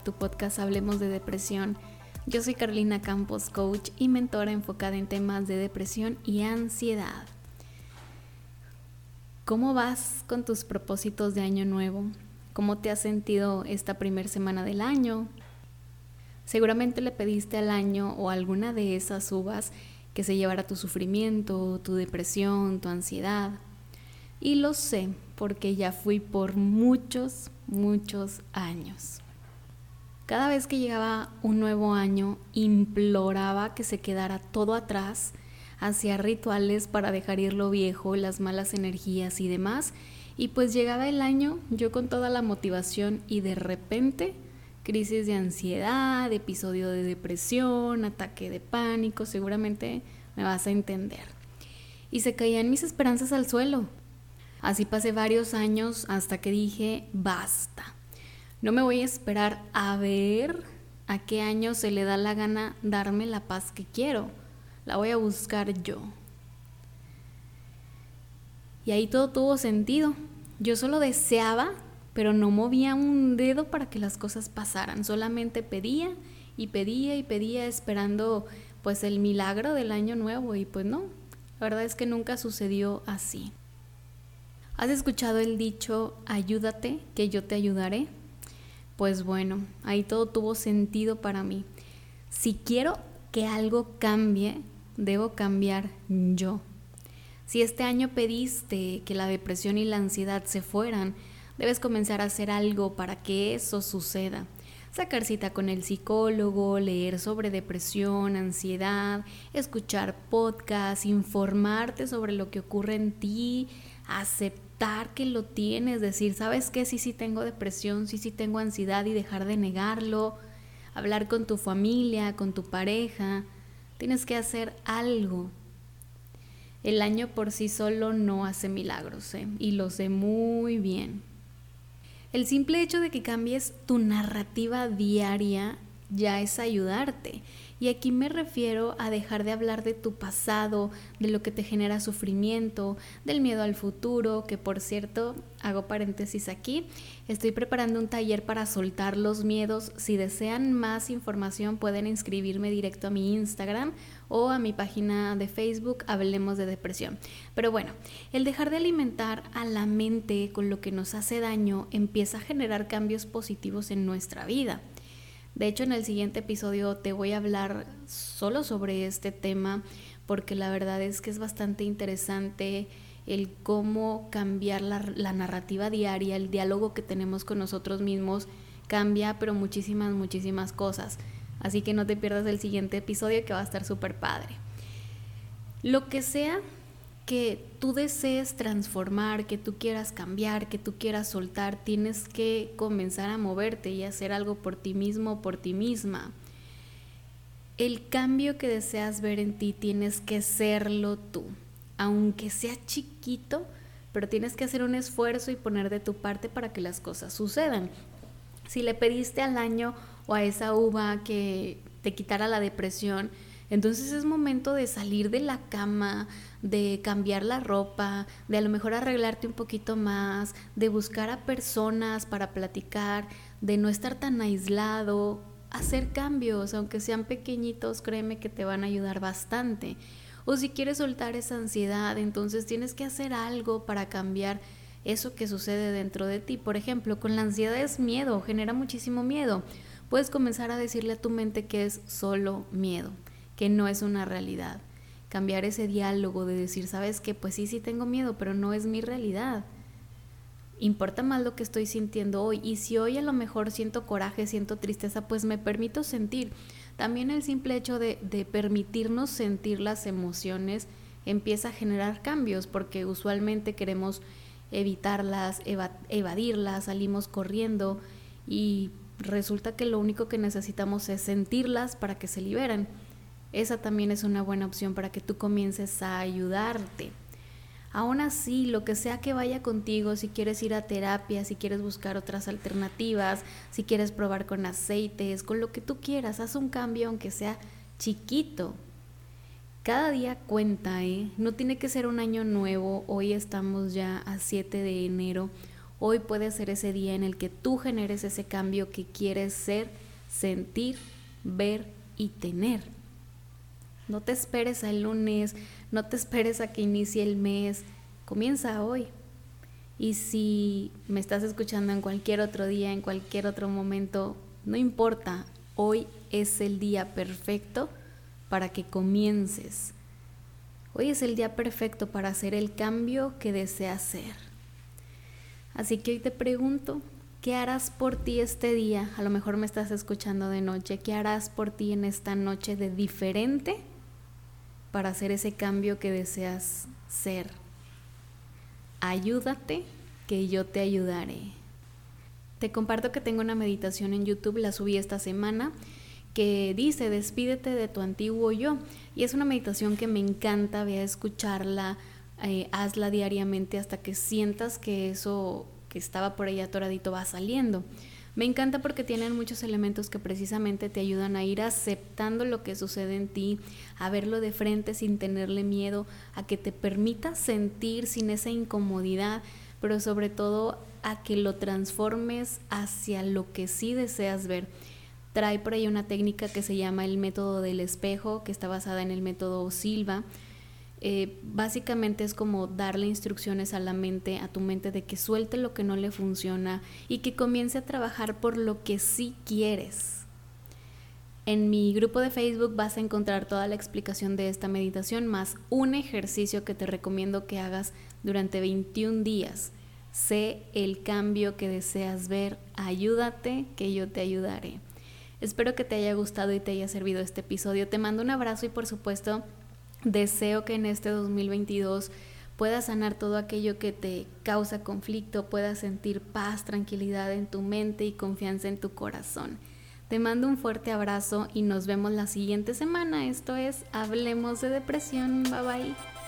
tu podcast Hablemos de Depresión. Yo soy Carolina Campos, coach y mentora enfocada en temas de depresión y ansiedad. ¿Cómo vas con tus propósitos de año nuevo? ¿Cómo te has sentido esta primera semana del año? Seguramente le pediste al año o alguna de esas uvas que se llevara tu sufrimiento, tu depresión, tu ansiedad. Y lo sé porque ya fui por muchos, muchos años. Cada vez que llegaba un nuevo año, imploraba que se quedara todo atrás, hacía rituales para dejar ir lo viejo, las malas energías y demás, y pues llegaba el año yo con toda la motivación y de repente crisis de ansiedad, episodio de depresión, ataque de pánico, seguramente me vas a entender. Y se caían mis esperanzas al suelo. Así pasé varios años hasta que dije, basta. No me voy a esperar a ver a qué año se le da la gana darme la paz que quiero. La voy a buscar yo. Y ahí todo tuvo sentido. Yo solo deseaba, pero no movía un dedo para que las cosas pasaran. Solamente pedía y pedía y pedía esperando pues el milagro del año nuevo y pues no. La verdad es que nunca sucedió así. ¿Has escuchado el dicho, ayúdate, que yo te ayudaré? Pues bueno, ahí todo tuvo sentido para mí. Si quiero que algo cambie, debo cambiar yo. Si este año pediste que la depresión y la ansiedad se fueran, debes comenzar a hacer algo para que eso suceda. Sacar cita con el psicólogo, leer sobre depresión, ansiedad, escuchar podcasts, informarte sobre lo que ocurre en ti, aceptar que lo tienes, decir, ¿sabes qué? Sí, sí tengo depresión, sí, sí tengo ansiedad y dejar de negarlo, hablar con tu familia, con tu pareja, tienes que hacer algo. El año por sí solo no hace milagros, ¿eh? y lo sé muy bien. El simple hecho de que cambies tu narrativa diaria ya es ayudarte. Y aquí me refiero a dejar de hablar de tu pasado, de lo que te genera sufrimiento, del miedo al futuro, que por cierto, hago paréntesis aquí, estoy preparando un taller para soltar los miedos. Si desean más información pueden inscribirme directo a mi Instagram o a mi página de Facebook, Hablemos de Depresión. Pero bueno, el dejar de alimentar a la mente con lo que nos hace daño empieza a generar cambios positivos en nuestra vida. De hecho, en el siguiente episodio te voy a hablar solo sobre este tema porque la verdad es que es bastante interesante el cómo cambiar la, narrativa diaria, el diálogo que tenemos con nosotros mismos cambia, pero muchísimas, muchísimas cosas. Así que no te pierdas el siguiente episodio que va a estar súper padre. Lo que sea que tú desees transformar, que tú quieras cambiar, que tú quieras soltar, tienes que comenzar a moverte y hacer algo por ti mismo o por ti misma. El cambio que deseas ver en ti tienes que serlo tú, aunque sea chiquito, pero tienes que hacer un esfuerzo y poner de tu parte para que las cosas sucedan. Si le pediste al año o a esa uva que te quitara la depresión, entonces es momento de salir de la cama, de cambiar la ropa, de a lo mejor arreglarte un poquito más, de buscar a personas para platicar, de no estar tan aislado, hacer cambios, aunque sean pequeñitos, créeme que te van a ayudar bastante. O si quieres soltar esa ansiedad, entonces tienes que hacer algo para cambiar eso que sucede dentro de ti. Por ejemplo, con la ansiedad es miedo, genera muchísimo miedo. Puedes comenzar a decirle a tu mente que es solo miedo que no es una realidad. Cambiar ese diálogo de decir, sabes que pues sí, sí tengo miedo, pero no es mi realidad. Importa más lo que estoy sintiendo hoy. Y si hoy a lo mejor siento coraje, siento tristeza, pues me permito sentir. También el simple hecho de, de permitirnos sentir las emociones empieza a generar cambios, porque usualmente queremos evitarlas, evadirlas, salimos corriendo y resulta que lo único que necesitamos es sentirlas para que se liberen esa también es una buena opción para que tú comiences a ayudarte. Aún así, lo que sea que vaya contigo, si quieres ir a terapia, si quieres buscar otras alternativas, si quieres probar con aceites, con lo que tú quieras, haz un cambio aunque sea chiquito. Cada día cuenta, ¿eh? No tiene que ser un año nuevo, hoy estamos ya a 7 de enero. Hoy puede ser ese día en el que tú generes ese cambio que quieres ser, sentir, ver y tener. No te esperes al lunes, no te esperes a que inicie el mes, comienza hoy. Y si me estás escuchando en cualquier otro día, en cualquier otro momento, no importa, hoy es el día perfecto para que comiences. Hoy es el día perfecto para hacer el cambio que deseas hacer. Así que hoy te pregunto, ¿qué harás por ti este día? A lo mejor me estás escuchando de noche. ¿Qué harás por ti en esta noche de diferente para hacer ese cambio que deseas ser. Ayúdate, que yo te ayudaré. Te comparto que tengo una meditación en YouTube, la subí esta semana, que dice, despídete de tu antiguo yo. Y es una meditación que me encanta, ve a escucharla, eh, hazla diariamente hasta que sientas que eso que estaba por ahí atoradito va saliendo. Me encanta porque tienen muchos elementos que precisamente te ayudan a ir aceptando lo que sucede en ti, a verlo de frente sin tenerle miedo, a que te permita sentir sin esa incomodidad, pero sobre todo a que lo transformes hacia lo que sí deseas ver. Trae por ahí una técnica que se llama el método del espejo, que está basada en el método Silva eh, básicamente es como darle instrucciones a la mente, a tu mente, de que suelte lo que no le funciona y que comience a trabajar por lo que sí quieres. En mi grupo de Facebook vas a encontrar toda la explicación de esta meditación más un ejercicio que te recomiendo que hagas durante 21 días. Sé el cambio que deseas ver, ayúdate que yo te ayudaré. Espero que te haya gustado y te haya servido este episodio. Te mando un abrazo y por supuesto Deseo que en este 2022 puedas sanar todo aquello que te causa conflicto, puedas sentir paz, tranquilidad en tu mente y confianza en tu corazón. Te mando un fuerte abrazo y nos vemos la siguiente semana. Esto es Hablemos de Depresión. Bye bye.